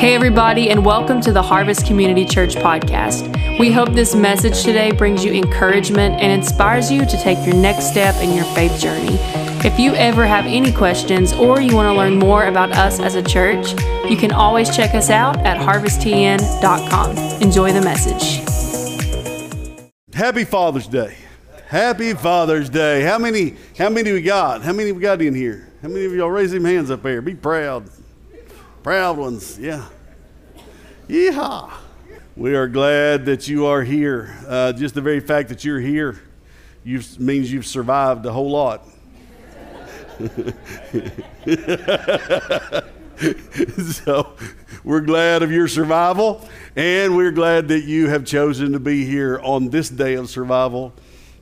Hey, everybody, and welcome to the Harvest Community Church podcast. We hope this message today brings you encouragement and inspires you to take your next step in your faith journey. If you ever have any questions or you want to learn more about us as a church, you can always check us out at harvesttn.com. Enjoy the message. Happy Father's Day. Happy Father's Day. How many how many we got? How many we got in here? How many of y'all raise hands up there? Be proud. Proud ones, yeah. Yeehaw. We are glad that you are here. Uh, just the very fact that you're here you've, means you've survived a whole lot. so we're glad of your survival, and we're glad that you have chosen to be here on this day of survival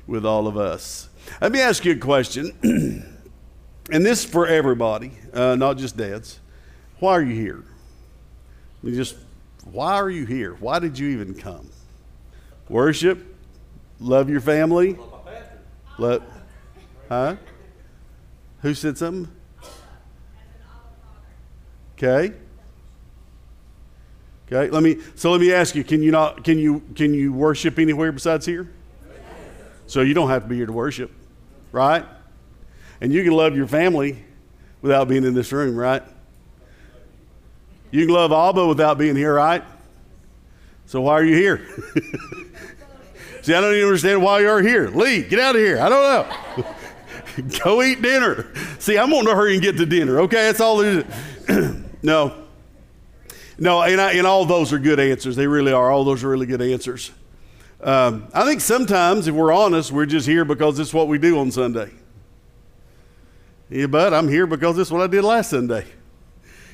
with all of us. Let me ask you a question, and this for everybody, uh, not just dads. Why are you here? You just, why are you here? Why did you even come? Worship, love your family. Let, huh? Who said something? Okay. Okay. Let me. So let me ask you: Can you not? Can you? Can you worship anywhere besides here? So you don't have to be here to worship, right? And you can love your family without being in this room, right? You can love Abba without being here, right? So why are you here? See, I don't even understand why you're here. Lee, get out of here. I don't know. Go eat dinner. See, I'm going to hurry and get to dinner. Okay, that's all no. No, and, I, and all those are good answers. They really are. All those are really good answers. Um, I think sometimes, if we're honest, we're just here because it's what we do on Sunday. Yeah, but I'm here because it's what I did last Sunday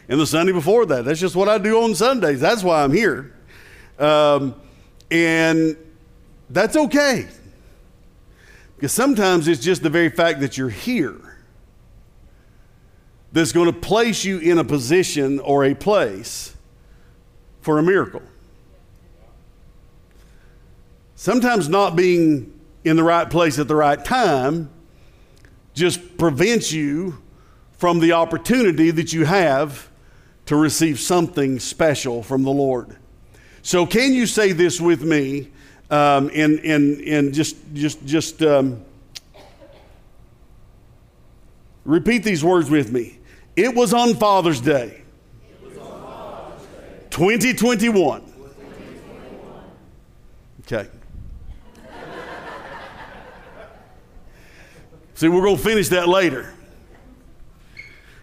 and the Sunday before that. That's just what I do on Sundays. That's why I'm here. Um, and that's okay. Because sometimes it's just the very fact that you're here that's going to place you in a position or a place for a miracle. Sometimes not being in the right place at the right time just prevents you from the opportunity that you have to receive something special from the Lord. So, can you say this with me? Um, and, and, and just, just, just um, repeat these words with me. It was on Father's Day, on Father's Day. 2021. 2021. Okay. See, we're going to finish that later.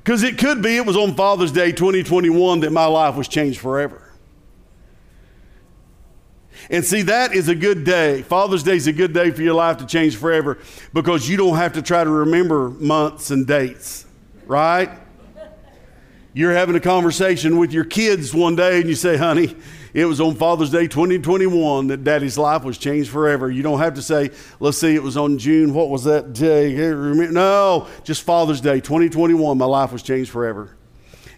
Because it could be it was on Father's Day 2021 that my life was changed forever. And see, that is a good day. Father's Day is a good day for your life to change forever because you don't have to try to remember months and dates, right? You're having a conversation with your kids one day and you say, honey, it was on Father's Day 2021 that daddy's life was changed forever. You don't have to say, let's see, it was on June, what was that day? No, just Father's Day 2021, my life was changed forever.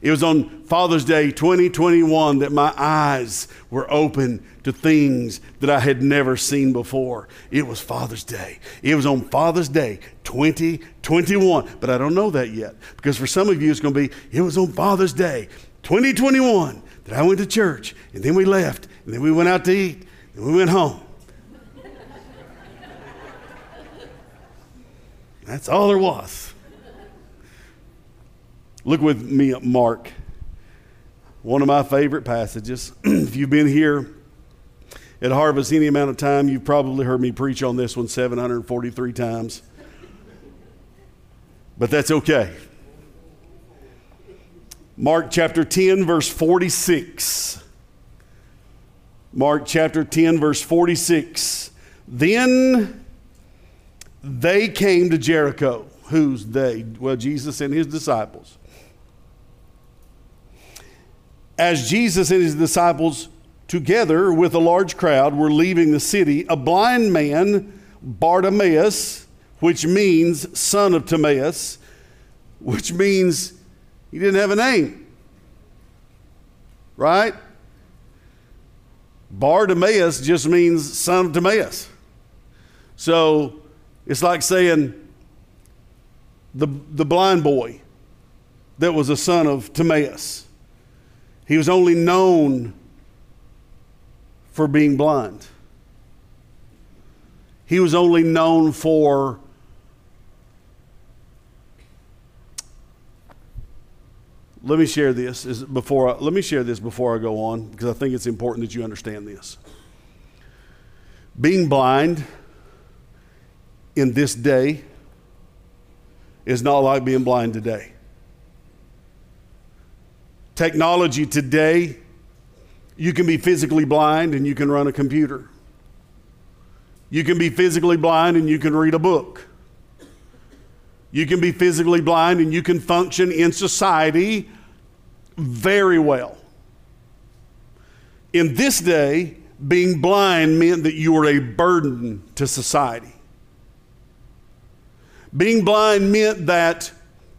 It was on Father's Day 2021 that my eyes were open to things that I had never seen before. It was Father's Day. It was on Father's Day 2021, but I don't know that yet because for some of you it's going to be, it was on Father's Day 2021 that I went to church, and then we left, and then we went out to eat, and we went home. That's all there was. Look with me at Mark, one of my favorite passages. if you've been here at Harvest any amount of time, you've probably heard me preach on this one 743 times. But that's okay. Mark chapter 10, verse 46. Mark chapter 10, verse 46. Then they came to Jericho. Who's they? Well, Jesus and his disciples. As Jesus and his disciples, together with a large crowd, were leaving the city, a blind man, Bartimaeus, which means son of Timaeus, which means he didn't have a name. Right? Bartimaeus just means son of Timaeus. So it's like saying the, the blind boy that was a son of Timaeus. He was only known for being blind. He was only known for let me share this is before I, let me share this before I go on because I think it's important that you understand this. Being blind in this day is not like being blind today. Technology today, you can be physically blind and you can run a computer. You can be physically blind and you can read a book. You can be physically blind and you can function in society very well. In this day, being blind meant that you were a burden to society. Being blind meant that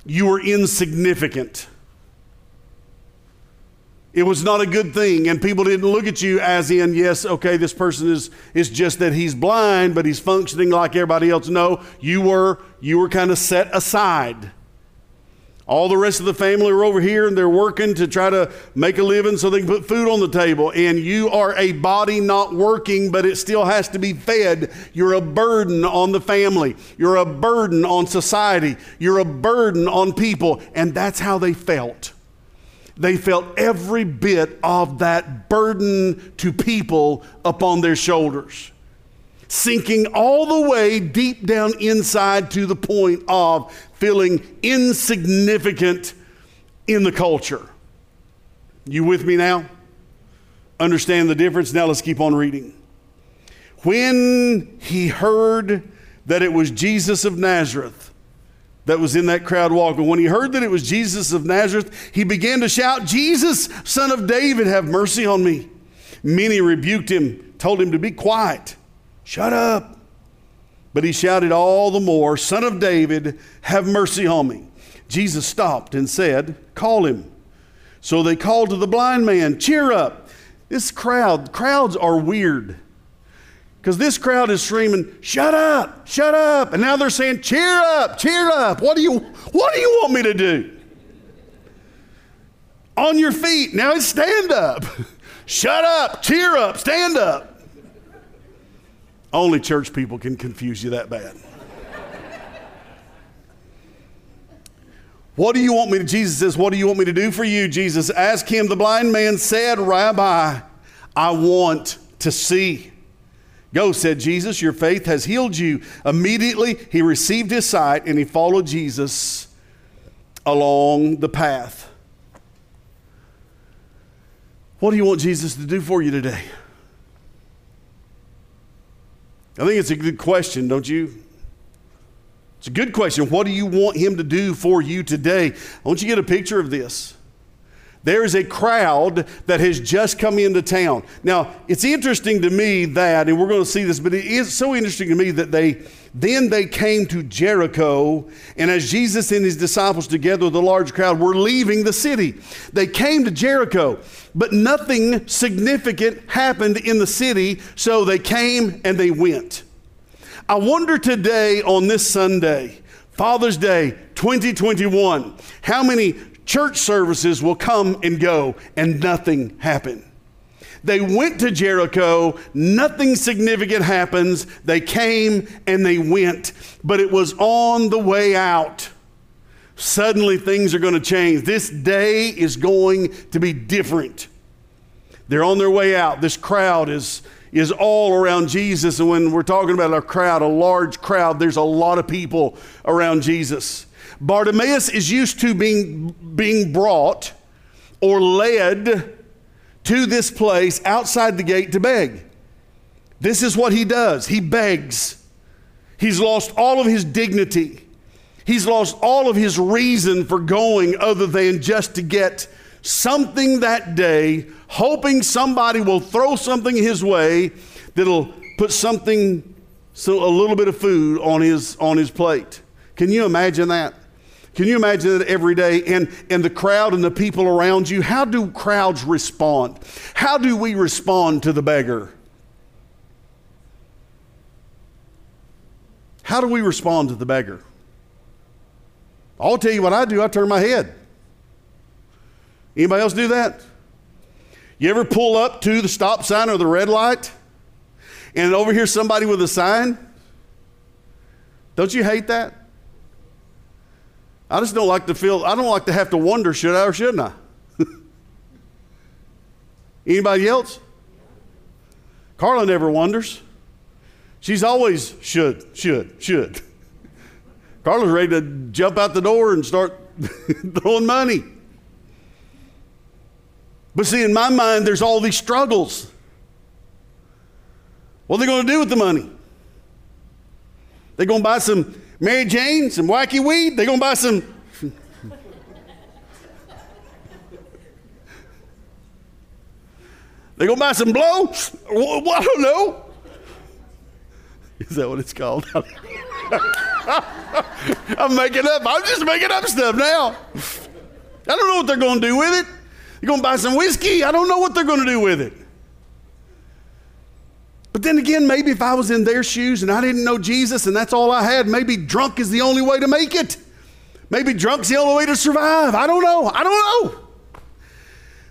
you were insignificant. It was not a good thing, and people didn't look at you as in, yes, okay, this person is, it's just that he's blind, but he's functioning like everybody else. No, you were, you were kind of set aside. All the rest of the family are over here and they're working to try to make a living so they can put food on the table. And you are a body not working, but it still has to be fed. You're a burden on the family. You're a burden on society. You're a burden on people. And that's how they felt. They felt every bit of that burden to people upon their shoulders, sinking all the way deep down inside to the point of feeling insignificant in the culture. You with me now? Understand the difference? Now let's keep on reading. When he heard that it was Jesus of Nazareth, that was in that crowd walking. When he heard that it was Jesus of Nazareth, he began to shout, Jesus, son of David, have mercy on me. Many rebuked him, told him to be quiet, shut up. But he shouted all the more, Son of David, have mercy on me. Jesus stopped and said, Call him. So they called to the blind man, Cheer up. This crowd, crowds are weird. Because this crowd is screaming, shut up, shut up. And now they're saying, cheer up, cheer up. What do you, what do you want me to do? On your feet. Now it's stand up. shut up, cheer up, stand up. Only church people can confuse you that bad. What do you want me to? Jesus says, What do you want me to do for you? Jesus asked him. The blind man said, Rabbi, I want to see. Go, said Jesus, your faith has healed you. Immediately he received his sight and he followed Jesus along the path. What do you want Jesus to do for you today? I think it's a good question, don't you? It's a good question. What do you want him to do for you today? I want you to get a picture of this. There is a crowd that has just come into town. Now, it's interesting to me that, and we're going to see this, but it is so interesting to me that they then they came to Jericho, and as Jesus and his disciples, together with a large crowd, were leaving the city, they came to Jericho, but nothing significant happened in the city, so they came and they went. I wonder today on this Sunday, Father's Day 2021, how many church services will come and go and nothing happened. They went to Jericho, nothing significant happens. They came and they went, but it was on the way out. Suddenly things are going to change. This day is going to be different. They're on their way out. This crowd is, is all around Jesus. And when we're talking about a crowd, a large crowd, there's a lot of people around Jesus. Bartimaeus is used to being, being brought or led to this place outside the gate to beg. This is what he does he begs. He's lost all of his dignity. He's lost all of his reason for going other than just to get something that day, hoping somebody will throw something his way that'll put something, so a little bit of food on his, on his plate. Can you imagine that? Can you imagine that every day? And, and the crowd and the people around you, how do crowds respond? How do we respond to the beggar? How do we respond to the beggar? I'll tell you what I do I turn my head. Anybody else do that? You ever pull up to the stop sign or the red light and over here somebody with a sign? Don't you hate that? I just don't like to feel, I don't like to have to wonder, should I or shouldn't I? Anybody else? Carla never wonders. She's always should, should, should. Carla's ready to jump out the door and start throwing money. But see, in my mind, there's all these struggles. What are they going to do with the money? They're going to buy some Mary Jane, some wacky weed. They're going to buy some. They're going to buy some blow. I don't know. Is that what it's called? I'm making up. I'm just making up stuff now. I don't know what they're going to do with it. They're going to buy some whiskey? I don't know what they're going to do with it. But then again, maybe if I was in their shoes and I didn't know Jesus and that's all I had, maybe drunk is the only way to make it. Maybe drunk's the only way to survive. I don't know. I don't know.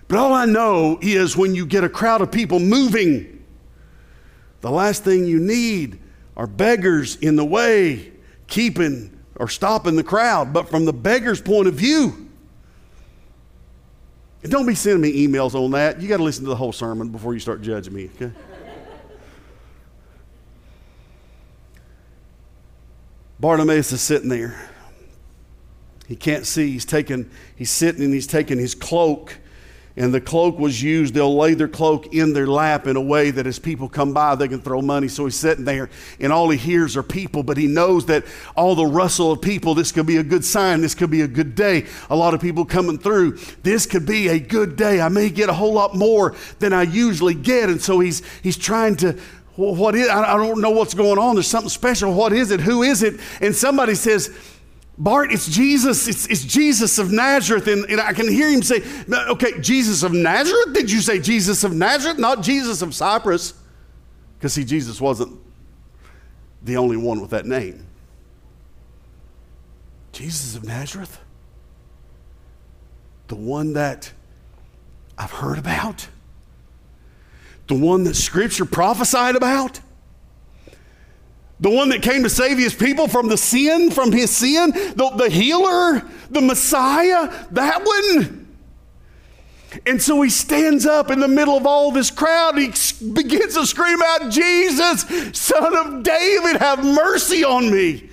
But all I know is when you get a crowd of people moving, the last thing you need are beggars in the way, keeping or stopping the crowd. But from the beggar's point of view, and don't be sending me emails on that. You got to listen to the whole sermon before you start judging me, okay? Bartimaeus is sitting there. He can't see. He's taking, he's sitting and he's taking his cloak and the cloak was used. They'll lay their cloak in their lap in a way that as people come by, they can throw money. So he's sitting there, and all he hears are people, but he knows that all the rustle of people, this could be a good sign. This could be a good day. A lot of people coming through. This could be a good day. I may get a whole lot more than I usually get. And so he's, he's trying to what is I don't know what's going on. There's something special. What is it? Who is it? And somebody says, Bart, it's Jesus. It's, it's Jesus of Nazareth. And, and, I can hear him say, okay, Jesus of Nazareth? Did you say Jesus of Nazareth? Not Jesus of Cyprus. Because, see, Jesus wasn't the only one with that name. Jesus of Nazareth? The one that I've heard about? The one that Scripture prophesied about? the one that came to save his people from the sin, from his sin, the, the healer, the Messiah, that one. And so he stands up in the middle of all this crowd. He begins to scream out, Jesus, son of David, have mercy on me.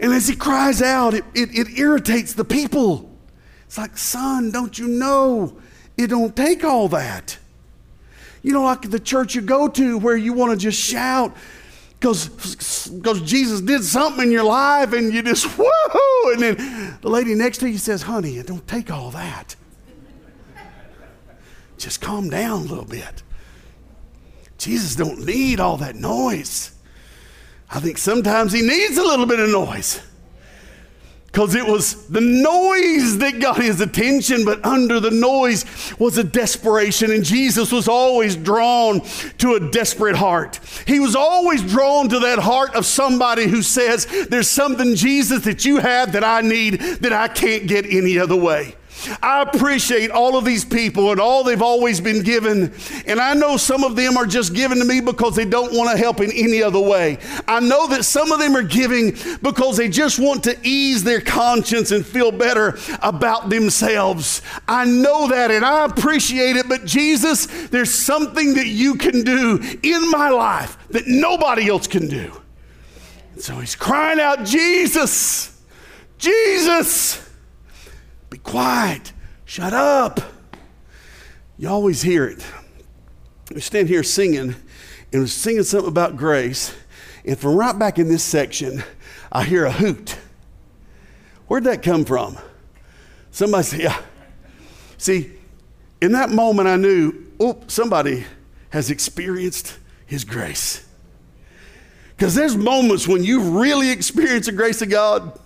And as he cries out, it, it, it irritates the people. It's like, son, don't you know? It don't take all that. You know, like the church you go to where you want to just shout, because Jesus did something in your life and you just, whoa! And then the lady next to you says, honey, don't take all that. Just calm down a little bit. Jesus don't need all that noise. I think sometimes he needs a little bit of noise because it was the noise that got his attention, but under the noise was a desperation. And Jesus was always drawn to a desperate heart. He was always drawn to that heart of somebody who says, There's something, Jesus, that you have that I need that I can't get any other way. I appreciate all of these people and all they've always been given. And I know some of them are just given to me because they don't want to help in any other way. I know that some of them are giving because they just want to ease their conscience and feel better about themselves. I know that and I appreciate it. But Jesus, there's something that you can do in my life that nobody else can do. So he's crying out, Jesus, Jesus. Be quiet. Shut up. You always hear it. We stand here singing, and we're singing something about grace. And from right back in this section, I hear a hoot. Where'd that come from? Somebody say, yeah. See, in that moment, I knew, oh, somebody has experienced his grace. Because there's moments when you really experience the grace of God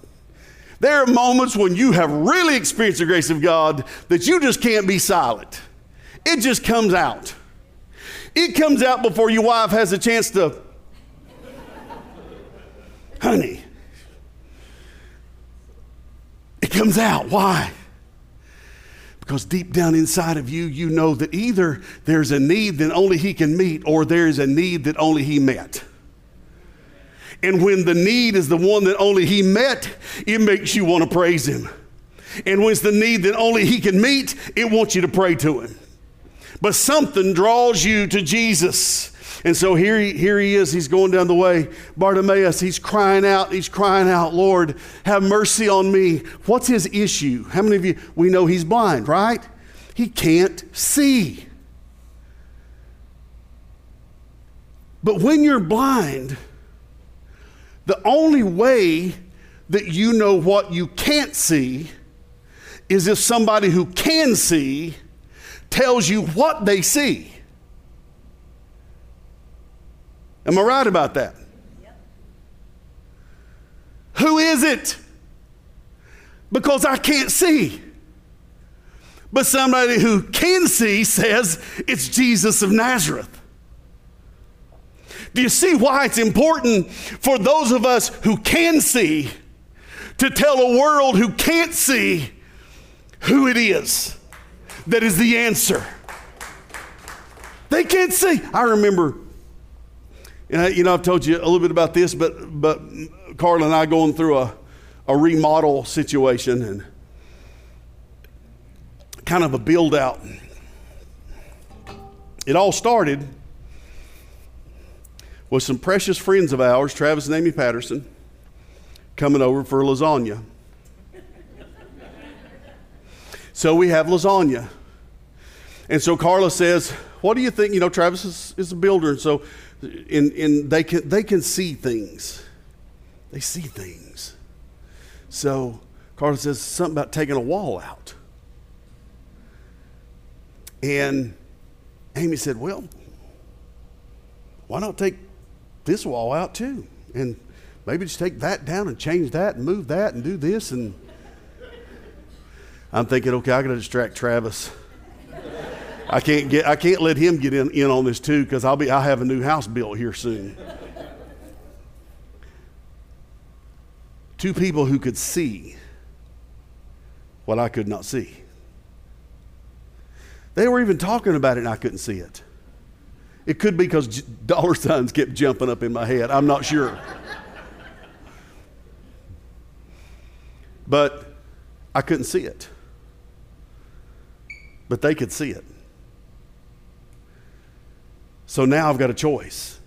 there are moments when you have really experienced the grace of God that you just can't be silent. It just comes out. It comes out before your wife has a chance to, honey. It comes out. Why? Because deep down inside of you, you know that either there's a need that only He can meet, or there's a need that only He met. And when the need is the one that only He met, it makes you want to praise Him. And when it's the need that only He can meet, it wants you to pray to Him. But something draws you to Jesus. And so here he, here he is. He's going down the way. Bartimaeus, he's crying out. He's crying out, Lord, have mercy on me. What's his issue? How many of you, we know he's blind, right? He can't see. But when you're blind, the only way that you know what you can't see is if somebody who can see tells you what they see. Am I right about that? Yep. Who is it? Because I can't see. But somebody who can see says it's Jesus of Nazareth. Do you see why it's important for those of us who can see to tell a world who can't see who it is that is the answer? They can't see. I remember you know, I've told you a little bit about this, but but Carla and I going through a, a remodel situation and kind of a build out. It all started with some precious friends of ours, Travis and Amy Patterson, coming over for lasagna. so we have lasagna. And so Carla says, What do you think? You know, Travis is, is a builder, and so and, and they, can, they can see things. They see things. So Carla says something about taking a wall out. And Amy said, Well, why not take this wall out too? And maybe just take that down and change that and move that and do this. And I'm thinking, okay, I got to distract Travis. I can't get I can't let him get in, in on this too because I'll be I have a new house built here soon. Two people who could see what I could not see. They were even talking about it and I couldn't see it. It could be because dollar signs kept jumping up in my head. I'm not sure. but I couldn't see it. But they could see it. So now I've got a choice.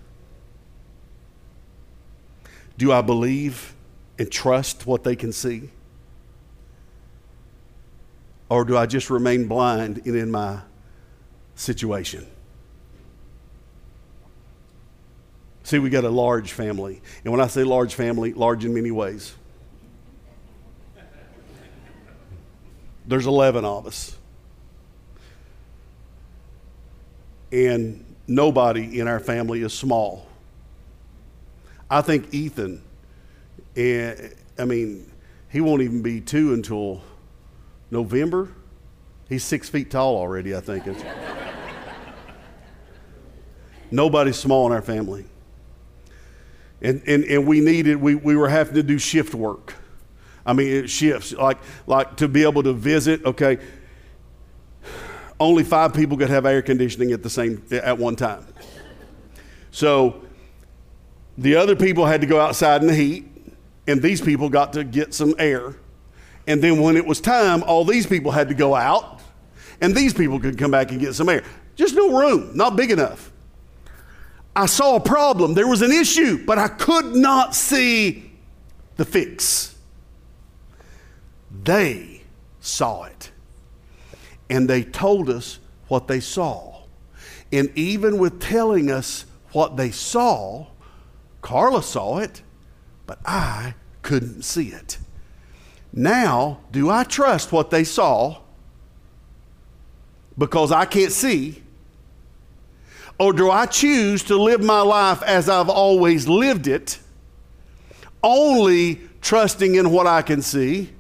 Do I believe and trust what they can see? Or do I just remain blind and in my situation? See, we got a large family. And when I say large family, large in many ways. There's 11 of us. And nobody in our family is small. I think Ethan, and I mean, he won't even be two until November. He's six feet tall already, I think. Nobody's small in our family. And, and, and we needed, we, we were having to do shift work. I mean, it shifts, like, like to be able to visit, okay, only five people could have air conditioning at the same at one time. So the other people had to go outside in the heat, and these people got to get some air. And then when it was time, all these people had to go out, and these people could come back and get some air. Just no room, not big enough. I saw a problem. There was an issue, but I could not see the fix. They saw it and they told us what they saw. And even with telling us what they saw, Carla saw it, but I couldn't see it. Now, do I trust what they saw because I can't see? Or do I choose to live my life as I've always lived it, only trusting in what I can see?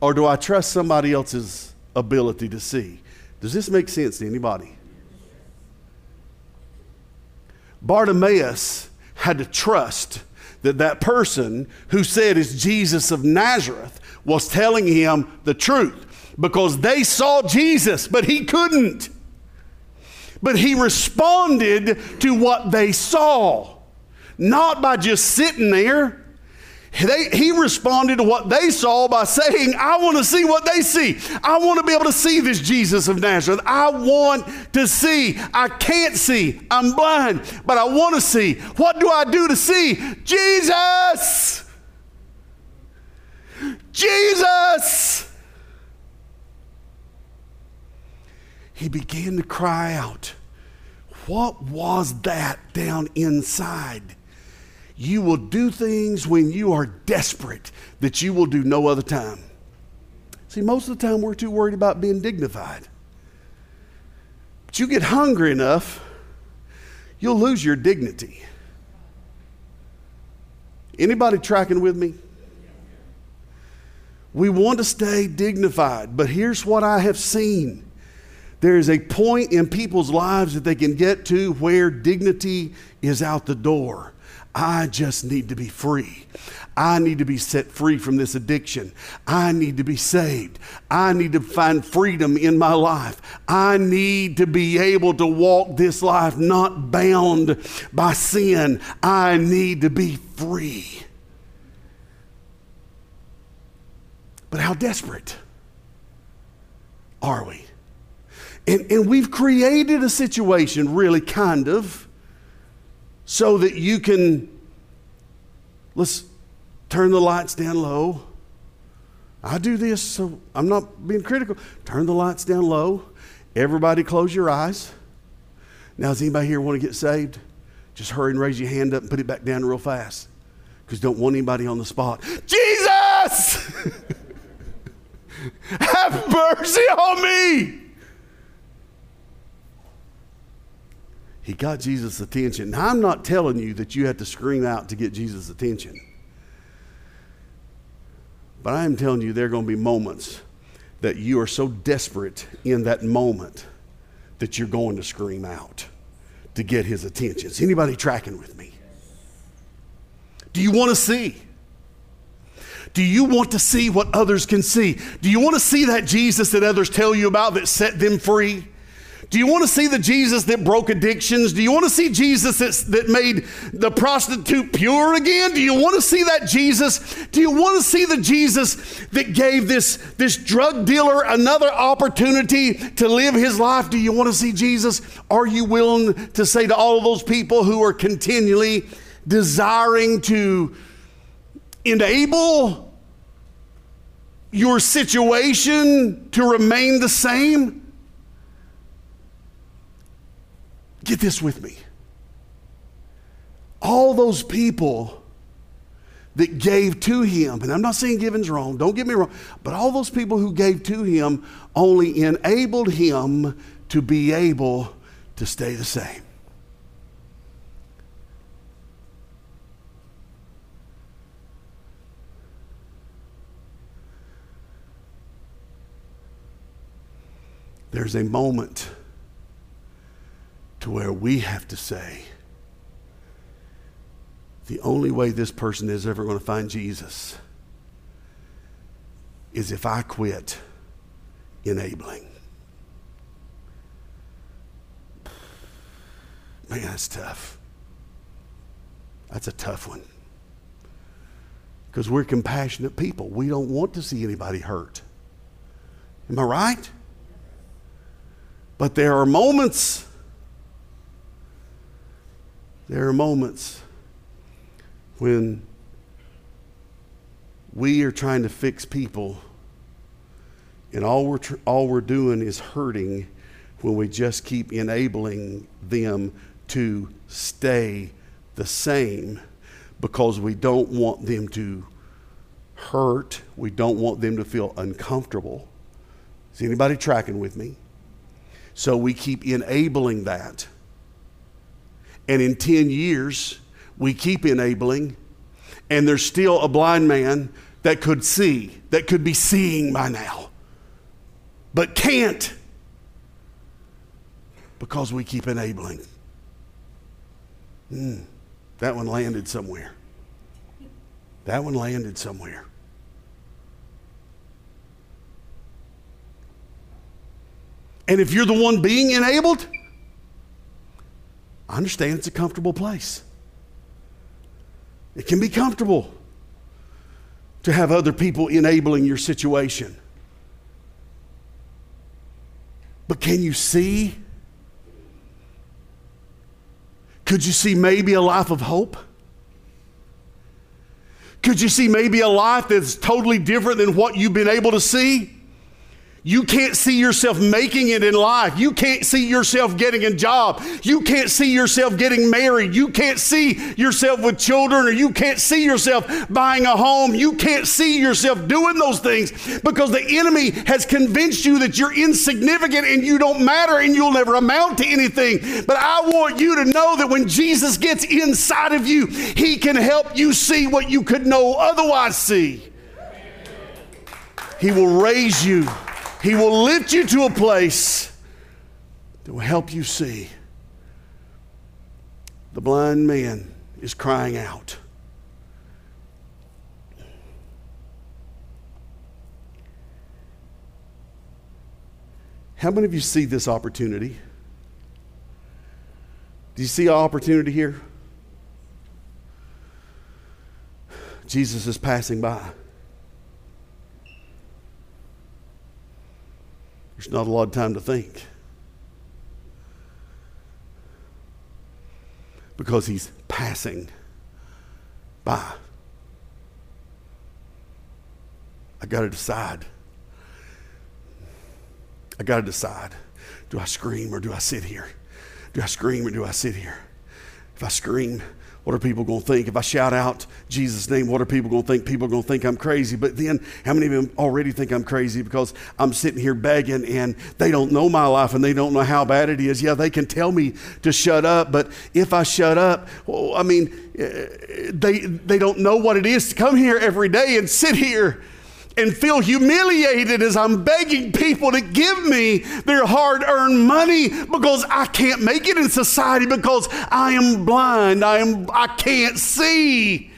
Or do I trust somebody else's ability to see. Does this make sense to anybody? Bartimaeus had to trust that that person who said is Jesus of Nazareth was telling him the truth. because they saw Jesus, but he couldn't. But he responded to what they saw, not by just sitting there. They, he responded to what they saw by saying, I want to see what they see. I want to be able to see this Jesus of Nazareth. I want to see. I can't see. I'm blind, but I want to see. What do I do to see? Jesus! Jesus! He began to cry out. What was that down inside? You will do things when you are desperate that you will do no other time. See, most of the time we're too worried about being dignified. But you get hungry enough, you'll lose your dignity. Anybody tracking with me? We want to stay dignified, but here's what I have seen. There is a point in people's lives that they can get to where dignity is out the door. I just need to be free. I need to be set free from this addiction. I need to be saved. I need to find freedom in my life. I need to be able to walk this life not bound by sin. I need to be free. But how desperate are we? And, and we've created a situation, really, kind of so that you can, let's turn the lights down low. I do this, so I'm not being critical. Turn the lights down low. Everybody close your eyes. Now, does anybody here want to get saved? Just hurry and raise your hand up and put it back down real fast. Because don't want anybody on the spot. Jesus! Have mercy on me! He got Jesus' attention. Now, I'm not telling you that you have to scream out to get Jesus' attention. But I am telling you there are going to be moments that you are so desperate in that moment that you're going to scream out to get his attention. Is anybody tracking with me? Do you want to see? Do you want to see what others can see? Do you want to see that Jesus that others tell you about that set them free? Do you want to see the Jesus that broke addictions? Do you want to see Jesus that made the prostitute pure again? Do you want to see that Jesus? Do you want to see the Jesus that gave this, this drug dealer another opportunity to live his life? Do you want to see Jesus? Are you willing to say to all of those people who are continually desiring to enable your situation to remain the same? Get this with me. All those people that gave to him, and I'm not saying giving's wrong, don't get me wrong, but all those people who gave to him only enabled him to be able to stay the same. There's a moment to where we have to say, the only way this person is ever going to find Jesus is if I quit enabling. Man, that's tough. That's a tough one. Because we're compassionate people. We don't want to see anybody hurt. Am I right? But there are moments there are moments when we are trying to fix people, and all we're, tr- all we're doing is hurting when we just keep enabling them to stay the same because we don't want them to hurt. We don't want them to feel uncomfortable. Is anybody tracking with me? So we keep enabling that. And in 10 years, we keep enabling, and there's still a blind man that could see, that could be seeing by now, but can't because we keep enabling. Mm, that one landed somewhere. That one landed somewhere. And if you're the one being enabled, I understand it's a comfortable place. It can be comfortable to have other people enabling your situation. But can you see? Could you see maybe a life of hope? Could you see maybe a life that's totally different than what you've been able to see? You can't see yourself making it in life. You can't see yourself getting a job. You can't see yourself getting married. You can't see yourself with children, or you can't see yourself buying a home. You can't see yourself doing those things because the enemy has convinced you that you're insignificant and you don't matter and you'll never amount to anything. But I want you to know that when Jesus gets inside of you, he can help you see what you could no otherwise see. He will raise you. He will lift you to a place that will help you see. The blind man is crying out. How many of you see this opportunity? Do you see an opportunity here? Jesus is passing by. There's not a lot of time to think. Because he's passing by. I got to decide. I got to decide. Do I scream or do I sit here? Do I scream or do I sit here? If I scream, what are people going to think? If I shout out Jesus' name, what are people going to think? People are going to think I'm crazy. But then, how many of them already think I'm crazy because I'm sitting here begging and they don't know my life and they don't know how bad it is? Yeah, they can tell me to shut up, but if I shut up, well, I mean, eh, they, they don't know what it is to come here every day and sit here and feel humiliated as I'm begging people to give me their hard earned money because I can't make it in society because I am blind. I, am, I can't see.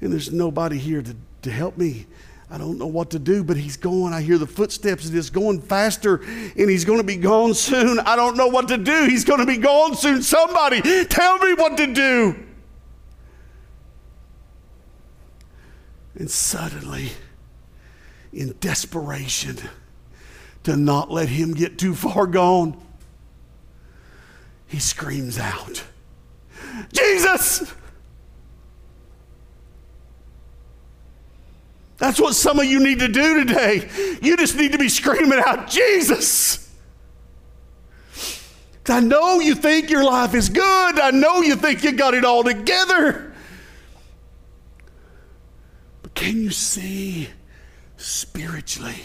And there's nobody here to, to help me. I don't know what to do, but he's going. I hear the footsteps and it's going faster and he's going to be gone soon. I don't know what to do. He's going to be gone soon. Somebody tell me what to do. And suddenly, in desperation to not let him get too far gone, he screams out, Jesus! That's what some of you need to do today. You just need to be screaming out, Jesus! I know you think your life is good. I know you think you got it all together. But can you see? Spiritually.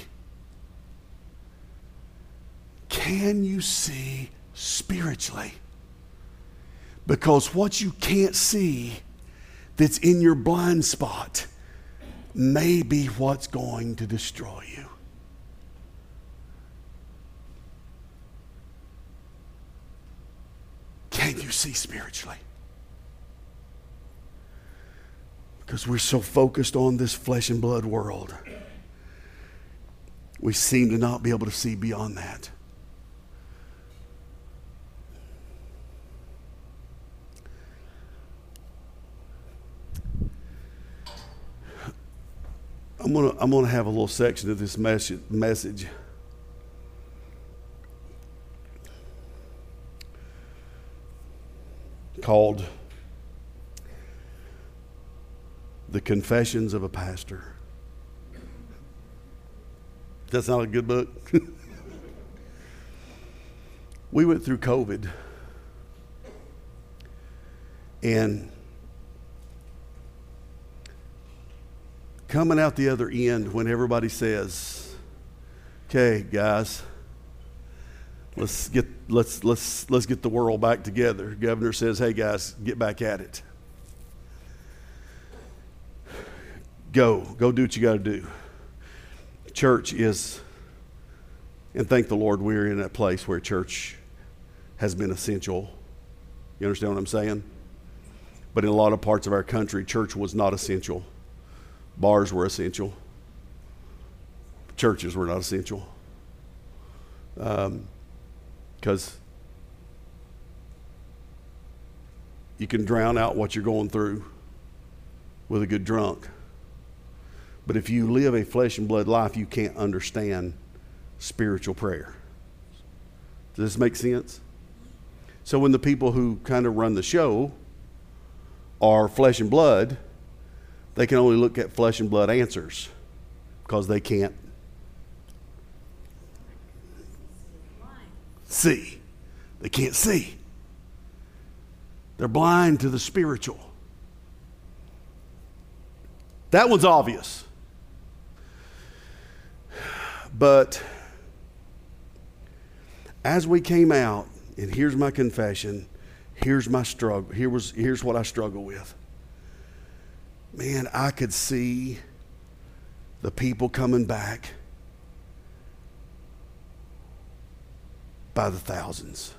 Can you see spiritually? Because what you can't see that's in your blind spot may be what's going to destroy you. Can you see spiritually? Because we're so focused on this flesh and blood world we seem to not be able to see beyond that. I'm going to I'm gonna have a little section of this message, message. called The Confessions of a Pastor. That's not a good book. we went through COVID. And coming out the other end when everybody says, "Okay, guys, let's get let's let's let's get the world back together." Governor says, "Hey guys, get back at it. Go, go do what you got to do." Church is, and thank the Lord we're in that place where church has been essential. You understand what I'm saying? But in a lot of parts of our country, church was not essential. Bars were essential. Churches were not essential. Um, because you can drown out what you're going through with a good drunk. But if you live a flesh and blood life, you can't understand spiritual prayer. Does this make sense? So when the people who kind of run the show are flesh and blood, they can only look at flesh and blood answers because they can't see. They can't see. They're blind to the spiritual. That one's obvious. But as we came out, and here's my confession, here's my struggle, here was, here's what I struggle with. Man, I could see the people coming back by the thousands.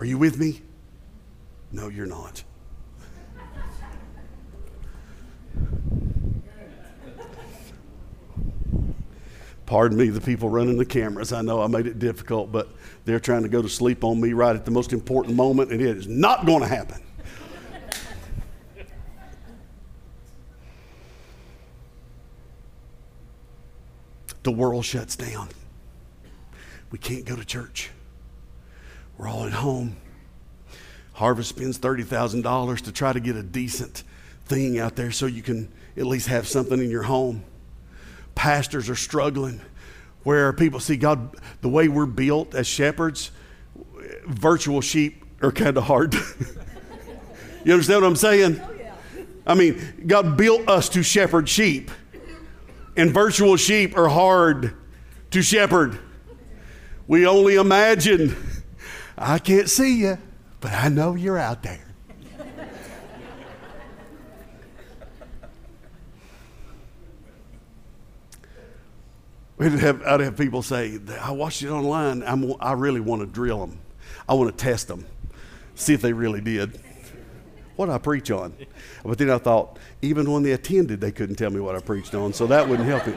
Are you with me? No, you're not. Pardon me, the people running the cameras. I know I made it difficult, but they're trying to go to sleep on me right at the most important moment, and it is not going to happen. the world shuts down. We can't go to church. We're all at home. Harvest spends $30,000 to try to get a decent thing out there so you can at least have something in your home pastors are struggling, where people see God, the way we're built as shepherds, virtual sheep are kind of hard. you understand what I'm saying? Oh, I mean, God built us to shepherd sheep, and virtual sheep are hard to shepherd. We only imagine. I can't see you, but I know you're out there. We'd have, I'd have people say, I watched it online. I'm, I really want to drill them. I want to test them, see if they really did. What I preach on. But then I thought, even when they attended, they couldn't tell me what I preached on, so that wouldn't help it.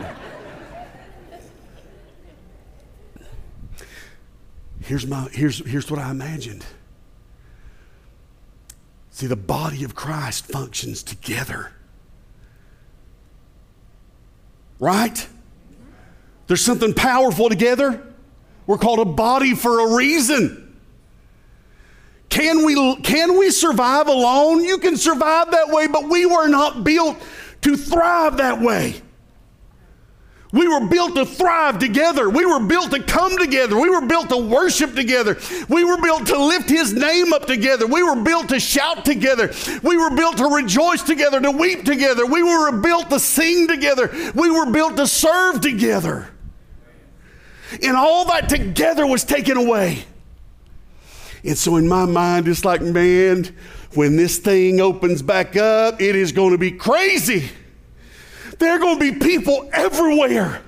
Here's, my, here's, here's what I imagined. See, the body of Christ functions together. Right? There's something powerful together. We're called a body for a reason. Can we, can we survive alone? You can survive that way, but we were not built to thrive that way. We were built to thrive together. We were built to come together. We were built to worship together. We were built to lift His name up together. We were built to shout together. We were built to rejoice together, to weep together. We were built to sing together. We were built to serve together. And all that together was taken away. And so in my mind, it's like, man, when this thing opens back up, it is going to be crazy. There are going to be people everywhere.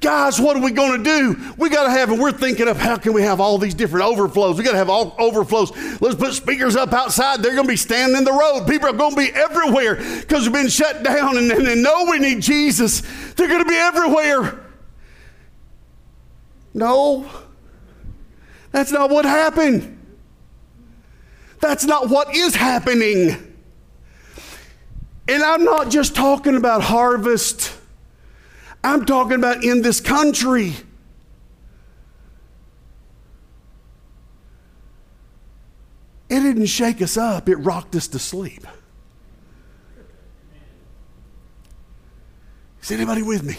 Guys, what are we going to do? We got to have, and we're thinking of how can we have all these different overflows? We got to have all overflows. Let's put speakers up outside. They're going to be standing in the road. People are going to be everywhere because we've been shut down and, and they know we need Jesus. They're going to be everywhere. No, that's not what happened. That's not what is happening. And I'm not just talking about harvest, I'm talking about in this country. It didn't shake us up, it rocked us to sleep. Is anybody with me?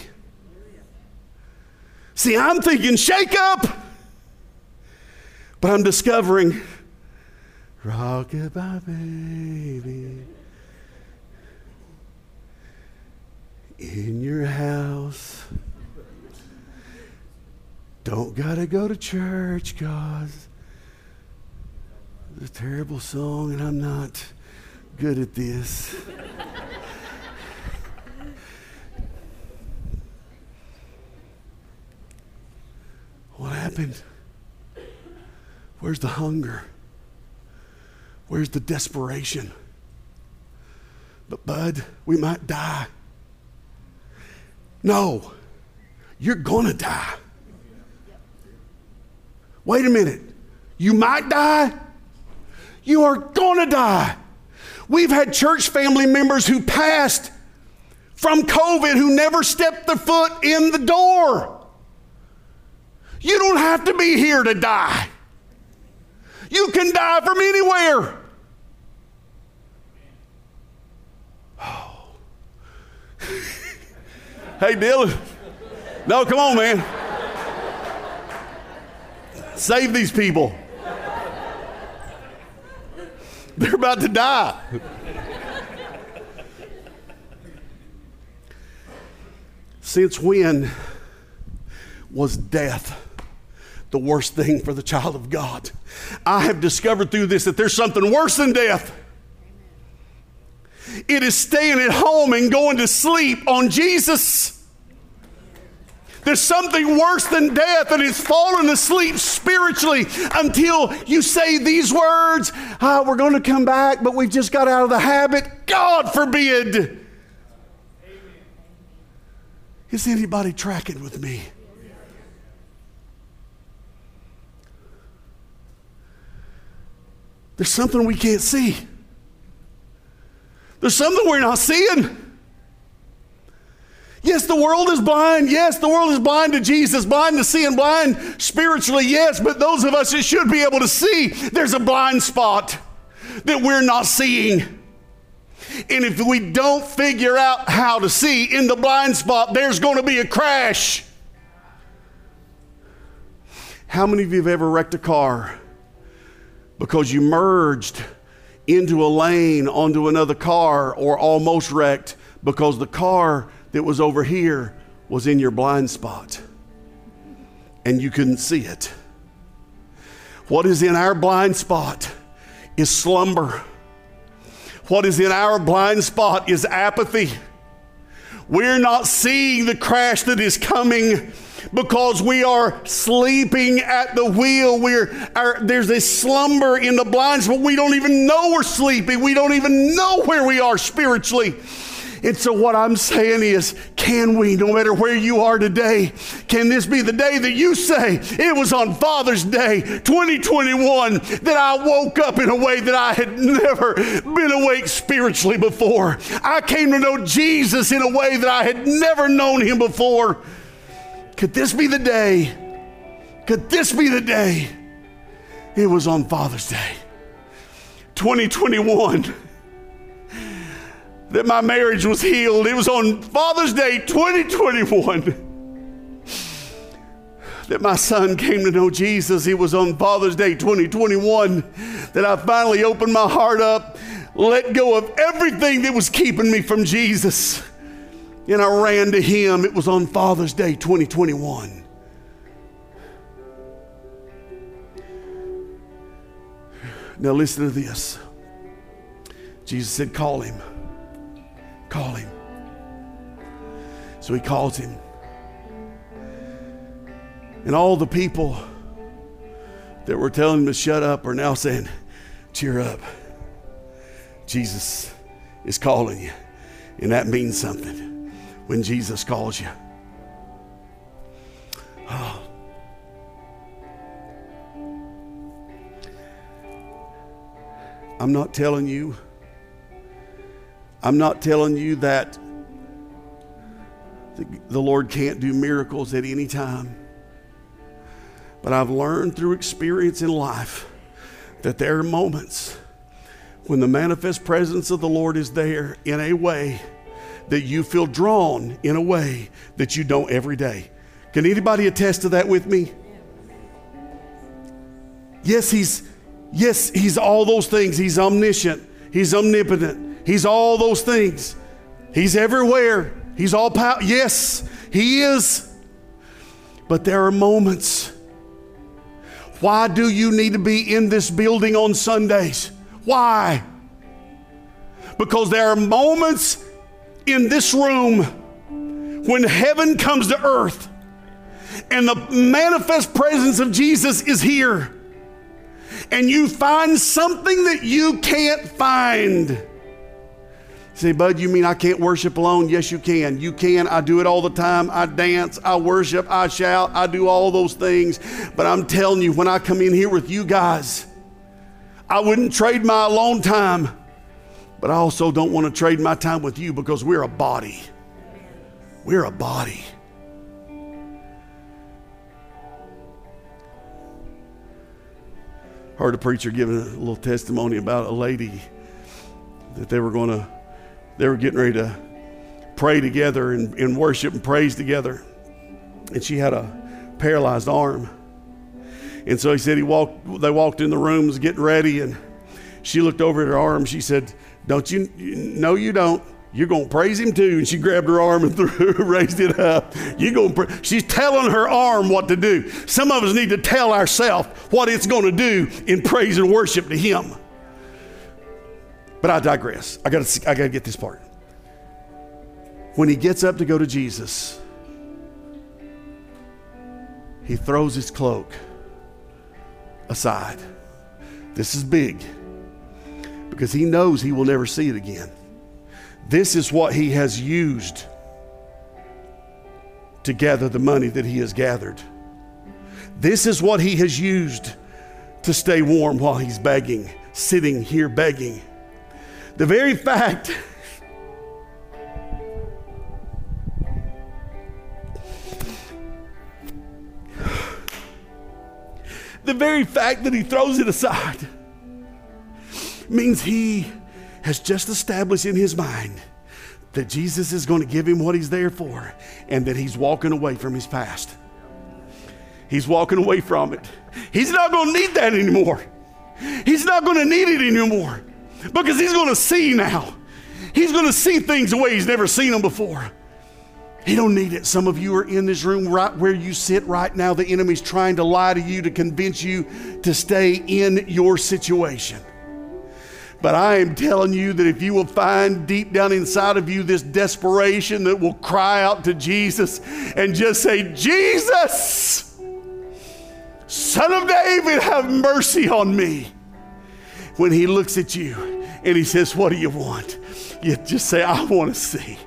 See, I'm thinking shake up, but I'm discovering rockabye baby in your house. Don't gotta go to church, cause it's a terrible song, and I'm not good at this. What happened? Where's the hunger? Where's the desperation? But, Bud, we might die. No, you're going to die. Wait a minute. You might die. You are going to die. We've had church family members who passed from COVID who never stepped their foot in the door. You don't have to be here to die. You can die from anywhere. Oh. hey, Dylan. No, come on, man. Save these people. They're about to die. Since when was death the worst thing for the child of God? I have discovered through this that there's something worse than death. It is staying at home and going to sleep on Jesus. There's something worse than death, and it's falling asleep spiritually until you say these words ah, We're going to come back, but we've just got out of the habit. God forbid. Is anybody tracking with me? There's something we can't see. There's something we're not seeing. Yes, the world is blind. Yes, the world is blind to Jesus, blind to seeing, blind spiritually, yes, but those of us that should be able to see, there's a blind spot that we're not seeing. And if we don't figure out how to see in the blind spot, there's going to be a crash. How many of you have ever wrecked a car because you merged into a lane onto another car or almost wrecked because the car that was over here was in your blind spot and you couldn't see it. What is in our blind spot is slumber. What is in our blind spot is apathy. We're not seeing the crash that is coming because we are sleeping at the wheel. We're, our, there's a slumber in the blinds, but We don't even know we're sleeping. We don't even know where we are spiritually. And so, what I'm saying is, can we, no matter where you are today, can this be the day that you say, it was on Father's Day 2021 that I woke up in a way that I had never been awake spiritually before? I came to know Jesus in a way that I had never known him before. Could this be the day? Could this be the day? It was on Father's Day 2021 that my marriage was healed. It was on Father's Day 2021 that my son came to know Jesus. It was on Father's Day 2021 that I finally opened my heart up, let go of everything that was keeping me from Jesus, and I ran to Him. It was on Father's Day 2021. Now, listen to this. Jesus said, Call him. Call him. So he calls him. And all the people that were telling him to shut up are now saying, Cheer up. Jesus is calling you. And that means something when Jesus calls you. Oh. I'm not telling you I'm not telling you that the Lord can't do miracles at any time. But I've learned through experience in life that there are moments when the manifest presence of the Lord is there in a way that you feel drawn in a way that you don't every day. Can anybody attest to that with me? Yes, he's yes, he's all those things. He's omniscient. He's omnipotent. He's all those things. He's everywhere. He's all power. Yes, He is. But there are moments. Why do you need to be in this building on Sundays? Why? Because there are moments in this room when heaven comes to earth and the manifest presence of Jesus is here, and you find something that you can't find Say, Bud, you mean I can't worship alone? Yes, you can. You can. I do it all the time. I dance, I worship, I shout, I do all those things. But I'm telling you, when I come in here with you guys, I wouldn't trade my alone time, but I also don't want to trade my time with you because we're a body. We're a body. Heard a preacher giving a little testimony about a lady that they were going to they were getting ready to pray together and, and worship and praise together. And she had a paralyzed arm. And so he said he walked, they walked in the rooms getting ready, and she looked over at her arm. She said, Don't you? No, you don't. You're going to praise him too. And she grabbed her arm and threw, raised it up. You're going to She's telling her arm what to do. Some of us need to tell ourselves what it's going to do in praise and worship to him. But I digress. I got to I got to get this part. When he gets up to go to Jesus, he throws his cloak aside. This is big because he knows he will never see it again. This is what he has used to gather the money that he has gathered. This is what he has used to stay warm while he's begging, sitting here begging. The very fact the very fact that he throws it aside means he has just established in his mind that Jesus is going to give him what he's there for and that he's walking away from his past. He's walking away from it. He's not going to need that anymore. He's not going to need it anymore because he's going to see now. He's going to see things the way he's never seen them before. He don't need it. Some of you are in this room right where you sit right now. The enemy's trying to lie to you to convince you to stay in your situation. But I am telling you that if you will find deep down inside of you this desperation that will cry out to Jesus and just say, Jesus, Son of David, have mercy on me when he looks at you and he says, What do you want? You just say, I want to see.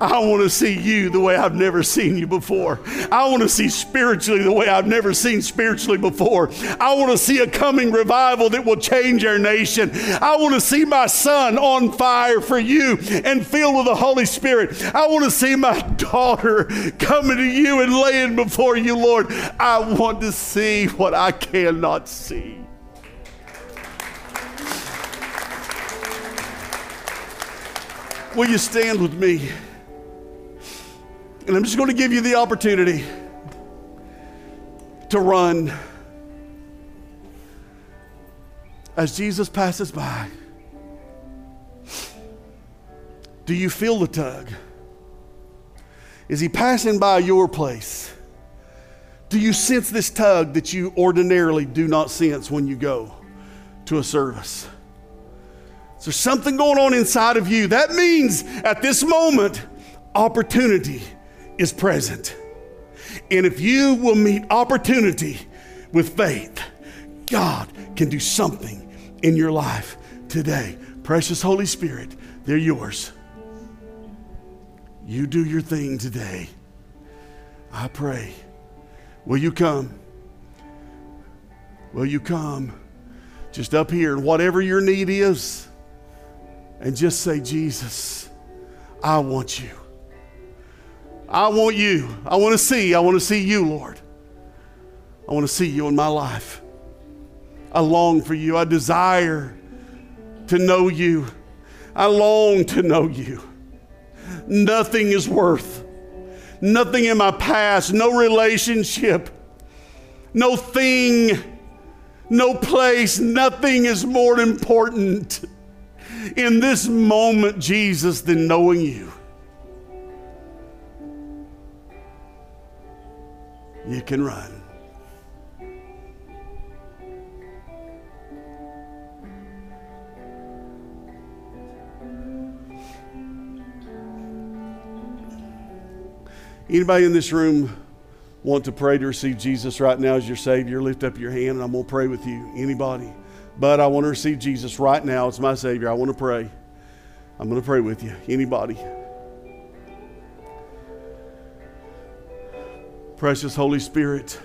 I want to see you the way I've never seen you before. I want to see spiritually the way I've never seen spiritually before. I want to see a coming revival that will change our nation. I want to see my son on fire for you and filled with the Holy Spirit. I want to see my daughter coming to you and laying before you, Lord. I want to see what I cannot see. Will you stand with me? And I'm just going to give you the opportunity to run as Jesus passes by. Do you feel the tug? Is he passing by your place? Do you sense this tug that you ordinarily do not sense when you go to a service? Is there something going on inside of you? That means at this moment, opportunity is present. And if you will meet opportunity with faith, God can do something in your life today. Precious Holy Spirit, they're yours. You do your thing today. I pray. Will you come? Will you come? Just up here, and whatever your need is, and just say, Jesus, I want you. I want you. I want to see. I want to see you, Lord. I want to see you in my life. I long for you. I desire to know you. I long to know you. Nothing is worth, nothing in my past, no relationship, no thing, no place, nothing is more important in this moment, Jesus, than knowing you. You can run. Anybody in this room want to pray to receive Jesus right now as your Savior? Lift up your hand and I'm going to pray with you. Anybody? But I want to receive Jesus right now as my Savior. I want to pray. I'm going to pray with you. Anybody? Precious Holy Spirit,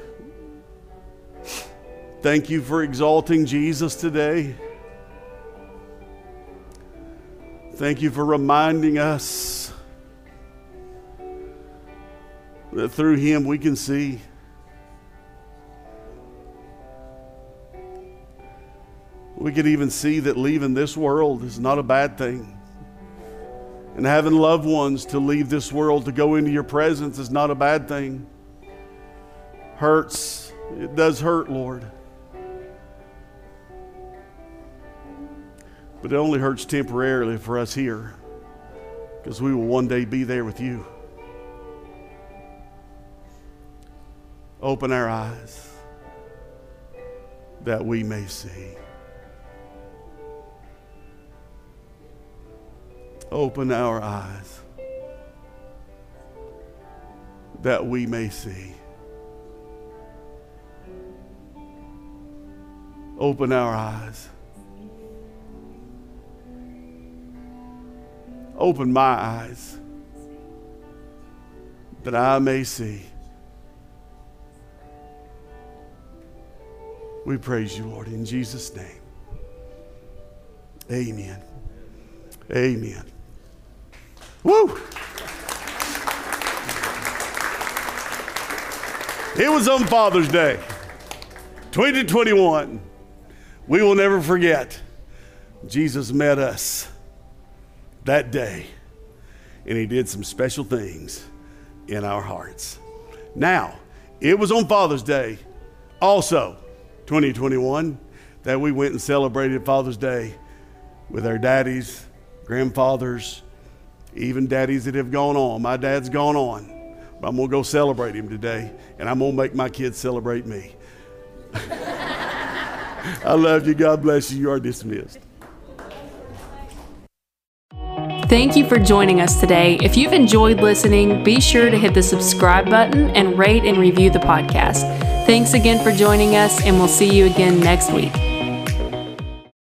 thank you for exalting Jesus today. Thank you for reminding us that through him we can see. We could even see that leaving this world is not a bad thing. And having loved ones to leave this world to go into your presence is not a bad thing. Hurts. It does hurt, Lord. But it only hurts temporarily for us here because we will one day be there with you. Open our eyes that we may see. Open our eyes that we may see. Open our eyes. Open my eyes that I may see. We praise you, Lord, in Jesus' name. Amen. Amen. Woo! It was on Father's Day, 2021. We will never forget. Jesus met us that day, and He did some special things in our hearts. Now, it was on Father's Day, also 2021, that we went and celebrated Father's Day with our daddies, grandfathers, even daddies that have gone on. My dad's gone on, but I'm going to go celebrate him today, and I'm going to make my kids celebrate me. I love you. God bless you. You are dismissed. Thank you for joining us today. If you've enjoyed listening, be sure to hit the subscribe button and rate and review the podcast. Thanks again for joining us, and we'll see you again next week.